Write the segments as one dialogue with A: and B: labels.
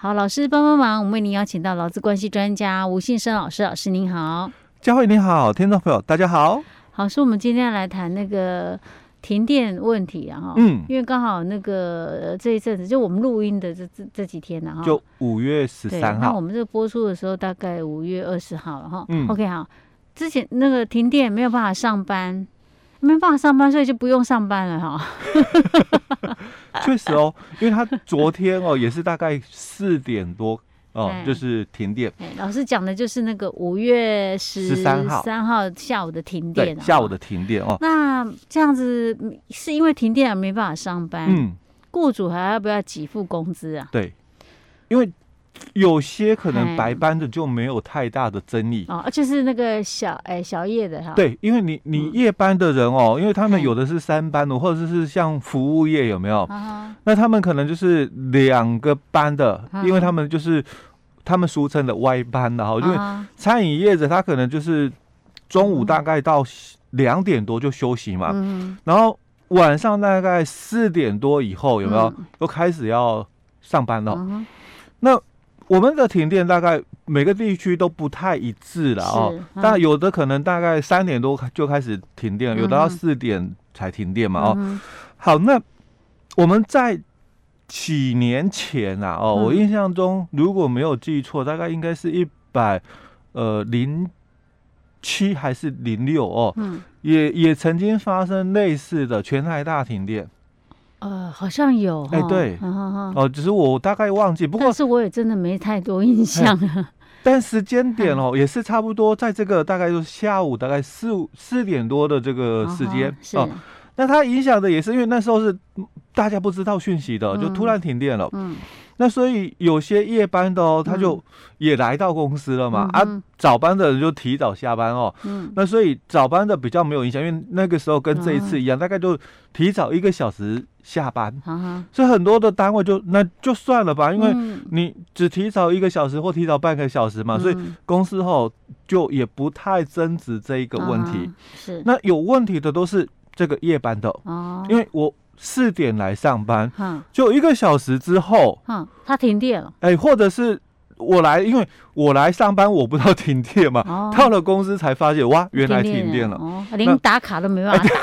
A: 好，老师帮帮忙，我们为您邀请到劳资关系专家吴信生老师，老师您好，
B: 佳慧你好，听众朋友大家好。
A: 好，是我们今天要来谈那个停电问题啊，哈，
B: 嗯，
A: 因为刚好那个这一阵子就我们录音的这这这几天呢，哈，
B: 就五月十三号，
A: 那我们这个播出的时候大概五月二十号了哈，
B: 嗯
A: ，OK 好，之前那个停电没有办法上班。没办法上班，所以就不用上班了哈。
B: 确实哦，因为他昨天哦也是大概四点多哦，就是停电。
A: 老师讲的就是那个五月十三号三号下午的停电，
B: 啊，下午的停电哦。
A: 那这样子是因为停电而没办法上班，
B: 嗯，
A: 雇主还要不要给付工资啊？
B: 对，因为。有些可能白班的就没有太大的争议。
A: 哦，就是那个小哎、欸、小夜的哈。
B: 对，因为你你夜班的人哦，嗯、因为他们有的是三班的，或者是像服务业有没有？啊、那他们可能就是两个班的，啊、因为他们就是他们俗称的歪班的哈。啊、因为餐饮业者他可能就是中午大概到两点多就休息嘛，嗯、然后晚上大概四点多以后有没有、嗯、又开始要上班了？嗯、那我们的停电大概每个地区都不太一致了哦，嗯、但有的可能大概三点多就开始停电，有的要四点才停电嘛哦。嗯、好，那我们在几年前啊哦，嗯、我印象中如果没有记错，大概应该是一百呃零七还是零六哦，嗯、也也曾经发生类似的全台大停电。
A: 呃，好像有，
B: 哎，对，哦，只是我大概忘记，不过
A: 但是我也真的没太多印象。
B: 但时间点哦，也是差不多在这个大概就是下午大概四五四点多的这个时间哦。那它影响的也是因为那时候是大家不知道讯息的，就突然停电了。嗯。那所以有些夜班的哦，他就也来到公司了嘛。嗯、啊，早班的人就提早下班哦。嗯。那所以早班的比较没有影响，因为那个时候跟这一次一样，嗯、大概就提早一个小时下班。嗯、所以很多的单位就那就算了吧，因为你只提早一个小时或提早半个小时嘛，嗯、所以公司后就也不太争执这一个问题。嗯、是。那有问题的都是这个夜班的。哦。因为我。四点来上班，就一个小时之后，
A: 嗯，他停电了，
B: 哎，或者是我来，因为我来上班，我不知道停电嘛，哦、到了公司才发现，哇，原来停电了，
A: 哦，连打卡都没办法打。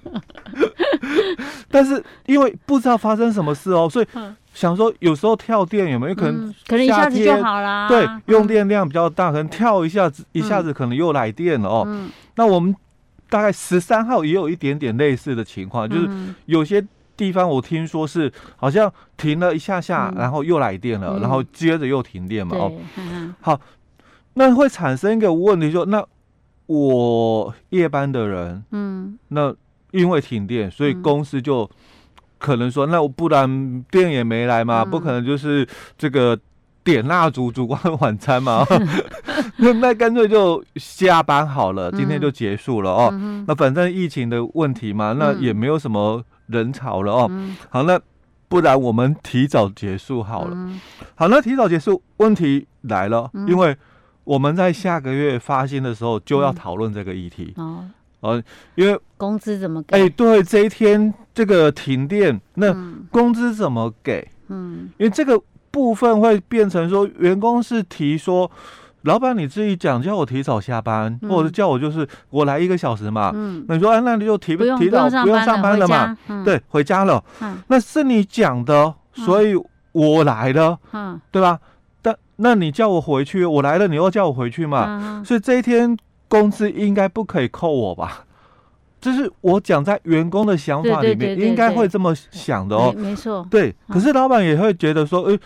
B: 但是因为不知道发生什么事哦，所以想说有时候跳电有没有可能、嗯？
A: 可能一下子就好啦。
B: 对，用电量比较大，可能跳一下子，一下子可能又来电了哦。嗯、那我们。大概十三号也有一点点类似的情况，就是有些地方我听说是好像停了一下下，然后又来电了，然后接着又停电嘛。哦，好，那会产生一个问题，就那我夜班的人，嗯，那因为停电，所以公司就可能说，那我不然电也没来嘛，不可能就是这个。点蜡烛，烛光晚餐嘛，那那干脆就下班好了，今天就结束了哦。嗯、那反正疫情的问题嘛，那也没有什么人潮了哦。嗯、好，那不然我们提早结束好了。嗯、好，那提早结束，问题来了，嗯、因为我们在下个月发薪的时候就要讨论这个议题、嗯、哦。因为
A: 工资怎么给？
B: 哎，对，这一天这个停电，那工资怎么给？嗯，因为这个。部分会变成说，员工是提说，老板你自己讲，叫我提早下班，嗯、或者叫我就是我来一个小时嘛。嗯，那你说哎，那你就提不提早不用上班了嘛？嗯、对，回家了。嗯、那是你讲的，所以我来了。嗯，对吧？但那你叫我回去，我来了，你又叫我回去嘛？嗯、所以这一天工资应该不可以扣我吧？这是我讲在员工的想法里面，应该会这么想的哦。
A: 没错。
B: 对，可是老板也会觉得说，哎。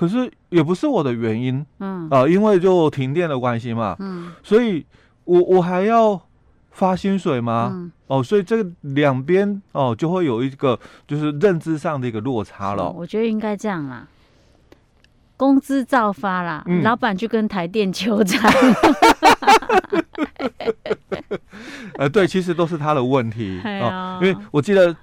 B: 可是也不是我的原因，嗯啊、呃，因为就停电的关系嘛，嗯，所以我我还要发薪水吗？嗯、哦，所以这个两边哦就会有一个就是认知上的一个落差了。
A: 我觉得应该这样啦，工资照发啦，嗯、老板去跟台电求偿。
B: 呃，对，其实都是他的问题啊、哦，因为我记得。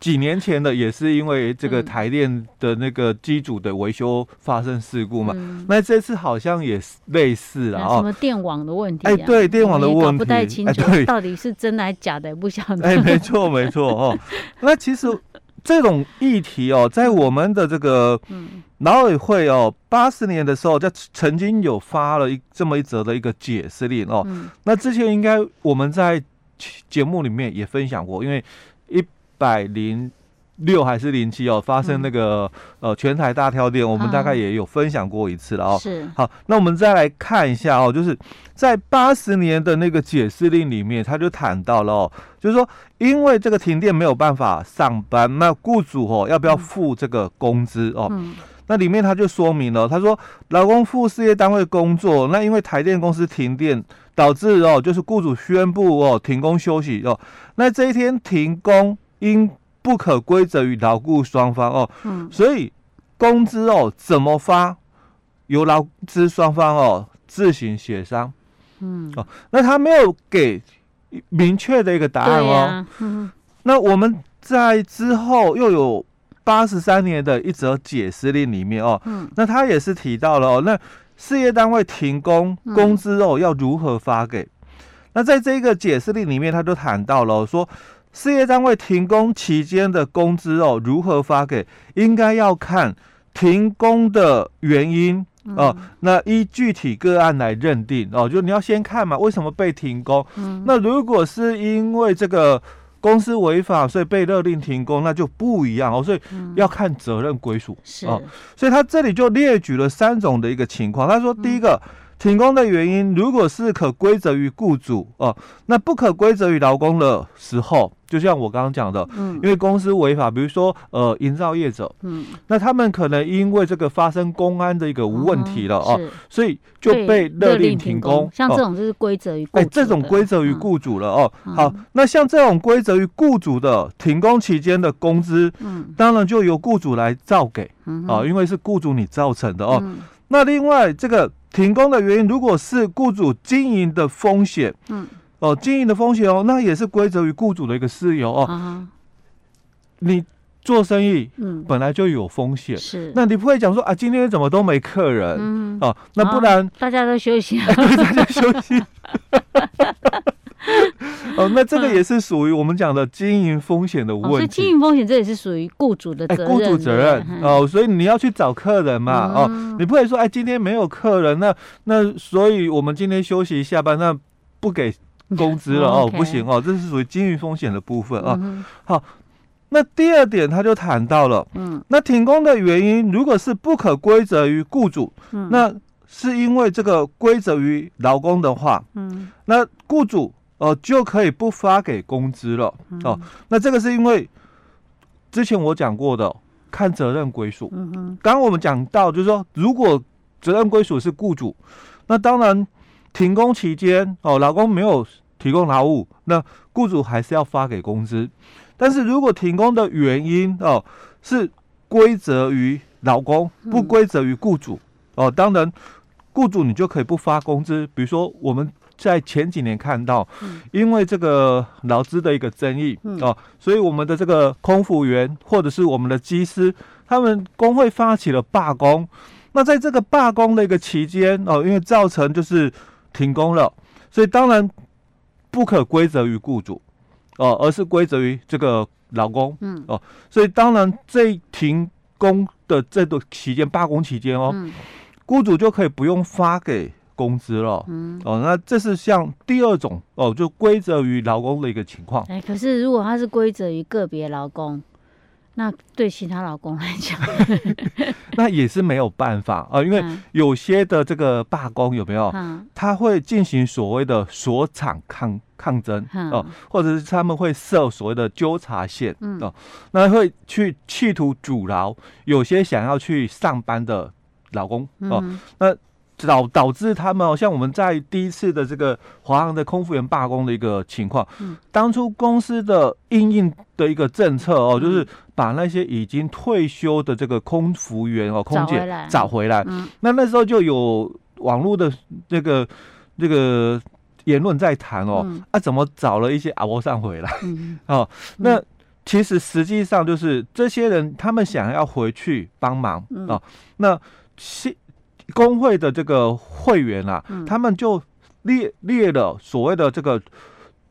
B: 几年前的也是因为这个台电的那个机组的维修发生事故嘛，嗯、那这次好像也是类似了啊，什
A: 么电网的问题、
B: 啊？哎，对，电网的问题，搞
A: 不太清楚，哎、到底是真的还是假的，也不晓得。
B: 哎，没错，没错哦。那其实这种议题哦，在我们的这个劳委会哦，八十年的时候，在曾经有发了一这么一则的一个解释令哦。嗯、那之前应该我们在节目里面也分享过，因为一百零六还是零七哦，发生那个、嗯、呃全台大跳电，我们大概也有分享过一次了哦。是。好，那我们再来看一下哦，就是在八十年的那个解释令里面，他就谈到了哦，就是说因为这个停电没有办法上班，那雇主哦要不要付这个工资哦？嗯那里面他就说明了，他说劳工赴事业单位工作，那因为台电公司停电导致哦，就是雇主宣布哦停工休息哦，那这一天停工应不可归责于劳雇双方哦，嗯，所以工资哦怎么发由劳资双方哦自行协商，嗯。哦，那他没有给明确的一个答案哦，啊嗯、那我们在之后又有。八十三年的一则解释令里面哦，嗯，那他也是提到了哦，那事业单位停工工资哦要如何发给？那在这个解释令里面，他就谈到了说，事业单位停工期间的工资哦如何发给，应该要看停工的原因哦，那依具体个案来认定哦，就你要先看嘛，为什么被停工？那如果是因为这个。公司违法，所以被勒令停工，那就不一样哦。所以要看责任归属、嗯、哦。所以他这里就列举了三种的一个情况。他说，第一个。嗯停工的原因，如果是可归责于雇主哦，那不可归责于劳工的时候，就像我刚刚讲的，嗯，因为公司违法，比如说呃，营造业者，嗯，那他们可能因为这个发生公安的一个问题了哦，所以就被勒令停工。
A: 像这种就是归责于，哎，
B: 这种归责于雇主了哦。好，那像这种归责于雇主的停工期间的工资，嗯，当然就由雇主来照给，啊，因为是雇主你造成的哦。那另外这个。停工的原因，如果是雇主经营的风险，嗯，哦，经营的风险哦，那也是归责于雇主的一个事由哦。啊、你做生意，嗯，本来就有风险，是，那你不会讲说啊，今天怎么都没客人，嗯，哦，那不然、啊、
A: 大家都休息，
B: 对，大家休息。哦，那这个也是属于我们讲的经营风险的问题。哦、所以
A: 经营风险这也是属于雇主的责任。雇、
B: 欸、主责任哦，所以你要去找客人嘛。嗯、哦，你不会说哎，今天没有客人，那那所以我们今天休息下班，那不给工资了哦，不行哦，这是属于经营风险的部分啊。好，那第二点他就谈到了，嗯，那停工的原因如果是不可归责于雇主，嗯，那是因为这个归责于劳工的话，嗯，那雇主。哦，就可以不发给工资了。哦，那这个是因为之前我讲过的，看责任归属。嗯哼。刚刚我们讲到，就是说，如果责任归属是雇主，那当然停工期间哦，劳工没有提供劳务，那雇主还是要发给工资。但是如果停工的原因哦是归责于劳工，不归责于雇主哦，当然雇主你就可以不发工资。比如说我们。在前几年看到，因为这个劳资的一个争议哦，所以我们的这个空服员或者是我们的机师，他们工会发起了罢工。那在这个罢工的一个期间哦，因为造成就是停工了，所以当然不可归责于雇主哦，而是归责于这个劳工。嗯哦，所以当然这停工的这段期间罢工期间哦，雇主就可以不用发给。工资了，嗯，哦，那这是像第二种哦，就归责于劳工的一个情况。
A: 哎，可是如果他是归责于个别劳工，那对其他劳工来讲，
B: 那也是没有办法啊，呃，因为有些的这个罢工有没有？嗯，他会进行所谓的锁场抗抗争哦，或者是他们会设所谓的纠察线哦，嗯呃，那会去企图阻挠有些想要去上班的劳工哦，那。导导致他们，哦像我们在第一次的这个华航的空服员罢工的一个情况，嗯，当初公司的应应的一个政策哦，就是把那些已经退休的这个空服员哦，空姐找回来，嗯，那那时候就有网络的这个这个言论在谈哦，啊，怎么找了一些阿波上回来，嗯，哦，那其实实际上就是这些人他们想要回去帮忙哦，那现工会的这个会员啊，嗯、他们就列列了所谓的这个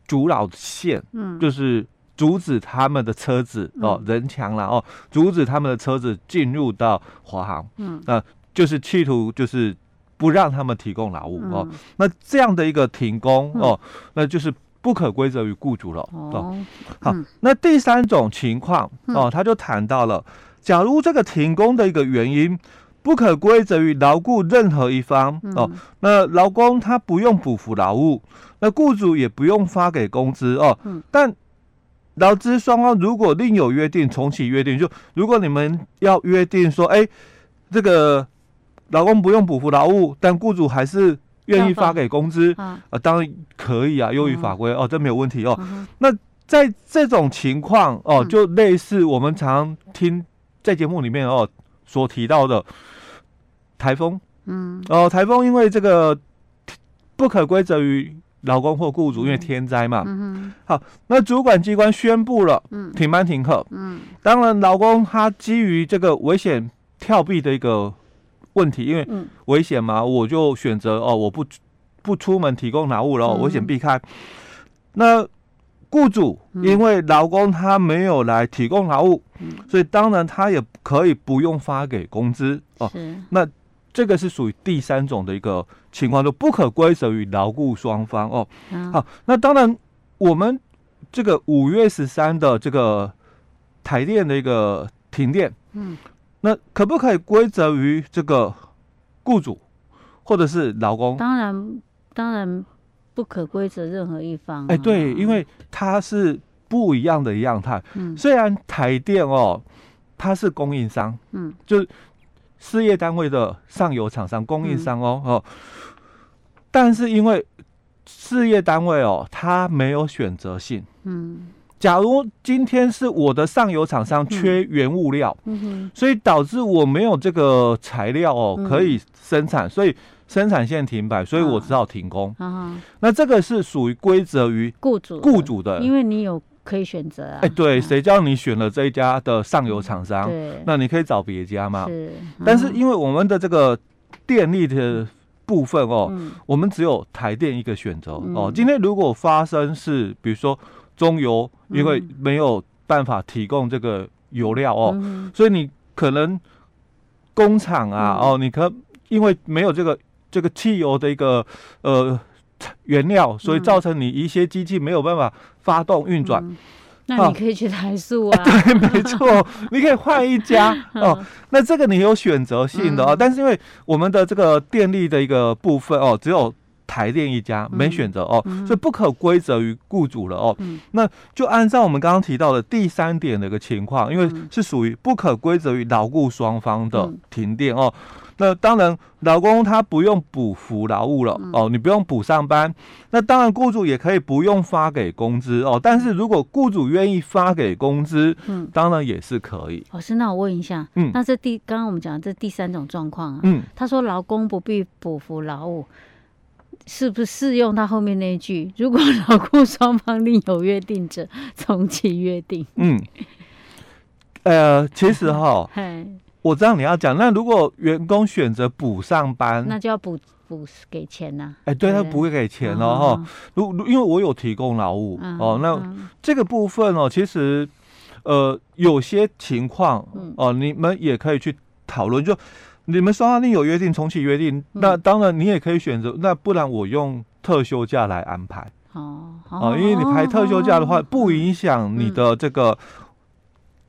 B: 阻扰线，嗯，就是阻止他们的车子哦，人墙了哦，阻止他们的车子进入到华航，嗯，那就是企图就是不让他们提供劳务哦，那这样的一个停工哦，那就是不可归责于雇主了哦。好，那第三种情况哦，他就谈到了，假如这个停工的一个原因不可归责于劳雇任何一方哦，那劳工他不用补付劳务，那雇主也不用发给工资哦，但劳资双方如果另有约定，重启约定，就如果你们要约定说，哎，这个劳工不用补付劳务，但雇主还是愿意发给工资，啊，当然可以啊，优于法规哦，这没有问题哦。那在这种情况哦，就类似我们常听在节目里面哦所提到的台风，嗯，哦，台风因为这个不可归责于。劳工或雇主因为天灾嘛，嗯、好，那主管机关宣布了停班停课，嗯，当然劳工他基于这个危险跳避的一个问题，因为危险嘛，我就选择哦，我不不出门提供劳务了，危险避开。那雇主因为劳工他没有来提供劳务，所以当然他也可以不用发给工资哦，那。这个是属于第三种的一个情况，就不可归责于劳雇双方哦。好，那当然，我们这个五月十三的这个台电的一个停电，嗯，那可不可以归责于这个雇主或者是劳工？
A: 当然，当然不可归责任何一方。
B: 哎，对，因为它是不一样的样态。嗯，虽然台电哦，它是供应商，嗯，就。事业单位的上游厂商、供应商哦、嗯、哦，但是因为事业单位哦，它没有选择性。嗯，假如今天是我的上游厂商缺原物料，嗯哼，所以导致我没有这个材料哦可以生产，所以生产线停摆，所以我只好停工。啊，那这个是属于归责于雇主雇主的，
A: 因为你有。可以选择啊！
B: 哎，对，谁叫你选了这一家的上游厂商？对，那你可以找别家嘛。是，但是因为我们的这个电力的部分哦，我们只有台电一个选择哦。今天如果发生是，比如说中油因为没有办法提供这个油料哦，所以你可能工厂啊哦，你可因为没有这个这个汽油的一个呃。原料，所以造成你一些机器没有办法发动运转，
A: 嗯。那你可以去台塑啊，
B: 啊。对，没错，你可以换一家哦。那这个你有选择性的哦，嗯、但是因为我们的这个电力的一个部分哦，只有台电一家，没选择哦，嗯、所以不可归责于雇主了哦。嗯、那就按照我们刚刚提到的第三点的一个情况，因为是属于不可归责于劳雇双方的停电哦。那当然，劳工他不用补服劳务了、嗯、哦，你不用补上班。那当然，雇主也可以不用发给工资哦。但是如果雇主愿意发给工资，嗯，当然也是可以。
A: 老师，那我问一下，嗯，那这第刚刚我们讲的这第三种状况啊，嗯，他说劳工不必补服劳务，是不是适用他后面那一句？如果劳雇双方另有约定者，从其约定。
B: 嗯，呃，其实哈，嗯我知道你要讲，那如果员工选择补上班，
A: 那就要补补给钱呐、啊。
B: 哎、欸，对，他不会给钱哦，哈。如如，因为我有提供劳务、嗯、哦，那这个部分哦，其实呃有些情况哦，你们也可以去讨论，就你们双方另有约定，重启约定，那当然你也可以选择，那不然我用特休假来安排哦哦，因为你排特休假的话，不影响你的这个。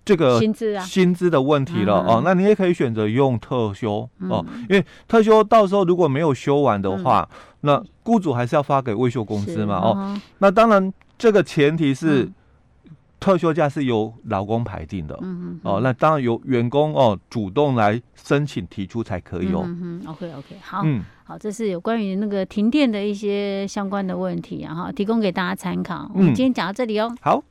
B: 这个薪资啊，薪资的问题了哦，那你也可以选择用特休哦，因为特休到时候如果没有休完的话，那雇主还是要发给未休工资嘛哦，那当然这个前提是特休假是由劳工排定的哦，那当然由员工哦主动来申请提出才可以哦。
A: 嗯 OK OK，好，嗯，好，这是有关于那个停电的一些相关的问题，然后提供给大家参考。我们今天讲到这里哦。
B: 好。